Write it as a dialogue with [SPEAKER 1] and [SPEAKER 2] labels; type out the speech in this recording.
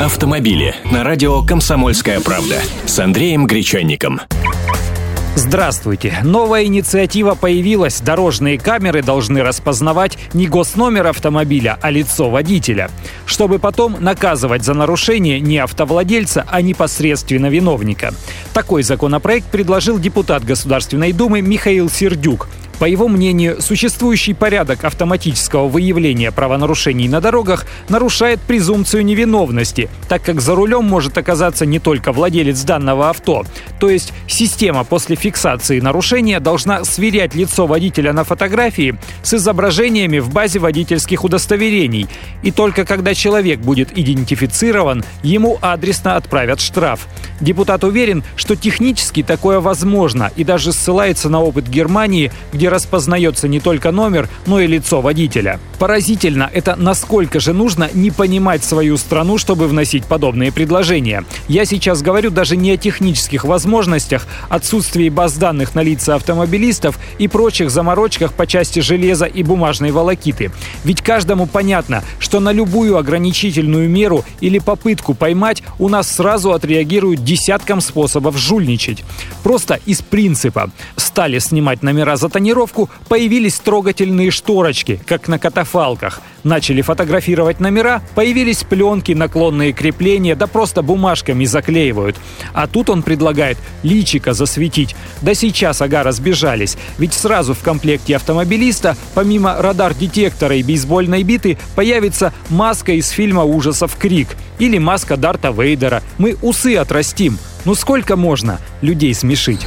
[SPEAKER 1] Автомобили на радио «Комсомольская правда» с Андреем Гречанником.
[SPEAKER 2] Здравствуйте. Новая инициатива появилась. Дорожные камеры должны распознавать не госномер автомобиля, а лицо водителя. Чтобы потом наказывать за нарушение не автовладельца, а непосредственно виновника. Такой законопроект предложил депутат Государственной Думы Михаил Сердюк. По его мнению, существующий порядок автоматического выявления правонарушений на дорогах нарушает презумпцию невиновности, так как за рулем может оказаться не только владелец данного авто. То есть система после фиксации нарушения должна сверять лицо водителя на фотографии с изображениями в базе водительских удостоверений. И только когда человек будет идентифицирован, ему адресно отправят штраф. Депутат уверен, что технически такое возможно и даже ссылается на опыт Германии, где распознается не только номер, но и лицо водителя. Поразительно это, насколько же нужно не понимать свою страну, чтобы вносить подобные предложения. Я сейчас говорю даже не о технических возможностях, отсутствии баз данных на лица автомобилистов и прочих заморочках по части железа и бумажной волокиты. Ведь каждому понятно, что на любую ограничительную меру или попытку поймать у нас сразу отреагируют десяткам способов жульничать. Просто из принципа. Стали снимать номера за тонировку тонировку появились трогательные шторочки, как на катафалках. Начали фотографировать номера, появились пленки, наклонные крепления, да просто бумажками заклеивают. А тут он предлагает личика засветить. Да сейчас ага разбежались. Ведь сразу в комплекте автомобилиста, помимо радар-детектора и бейсбольной биты, появится маска из фильма ужасов «Крик» или маска Дарта Вейдера. Мы усы отрастим. Ну сколько можно людей смешить?